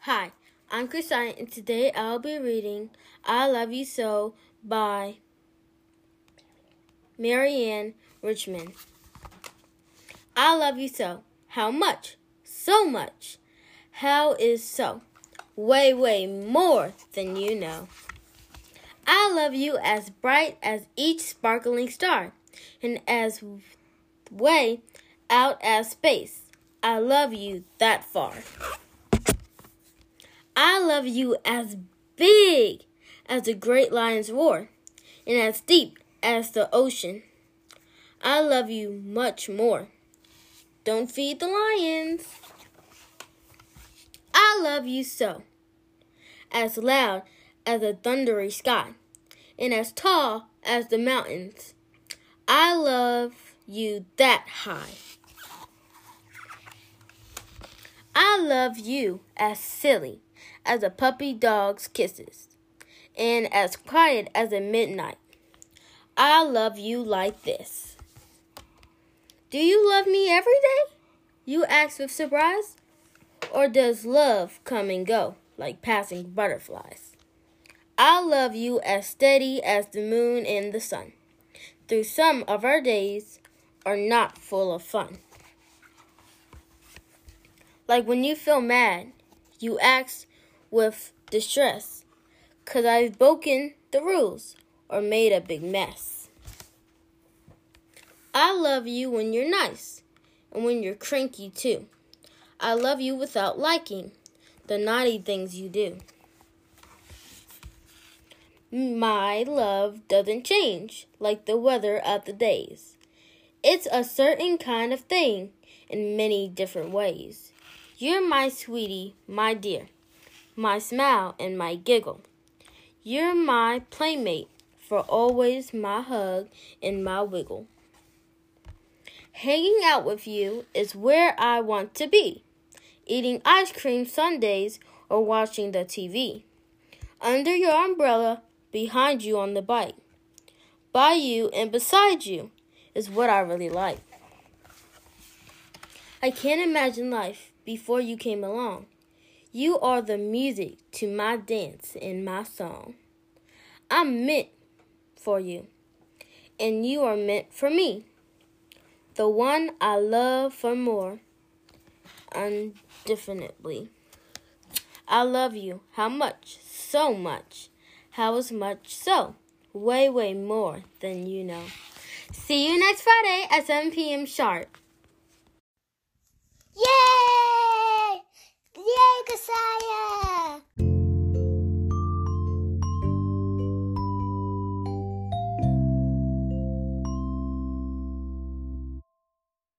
Hi, I'm Chriscya, and today I'll be reading I Love You So by Marianne Richmond. I love you so. How much? So much. How is so? Way, way more than you know. I love you as bright as each sparkling star, and as way out as space I love you that far. I love you as big as the great lion's roar, and as deep as the ocean. I love you much more. Don't feed the lions. I love you so. As loud as a thundery sky, and as tall as the mountains. I love you that high. I love you as silly as a puppy dog's kisses, and as quiet as a midnight. I love you like this. Do you love me every day? You ask with surprise. Or does love come and go like passing butterflies? I love you as steady as the moon and the sun. Through some of our days are not full of fun. Like when you feel mad, you act with distress, cause I've broken the rules or made a big mess. I love you when you're nice and when you're cranky too. I love you without liking the naughty things you do. My love doesn't change like the weather of the days. It's a certain kind of thing in many different ways. You're my sweetie, my dear, my smile and my giggle. You're my playmate, for always my hug and my wiggle. Hanging out with you is where I want to be, eating ice cream sundaes or watching the TV. Under your umbrella, behind you on the bike. By you and beside you is what I really like. I can't imagine life before you came along. You are the music to my dance and my song. I'm meant for you, and you are meant for me. The one I love for more, indefinitely. I love you. How much? So much. How is much so? Way, way more than you know. See you next Friday at 7 p.m. sharp. Yay!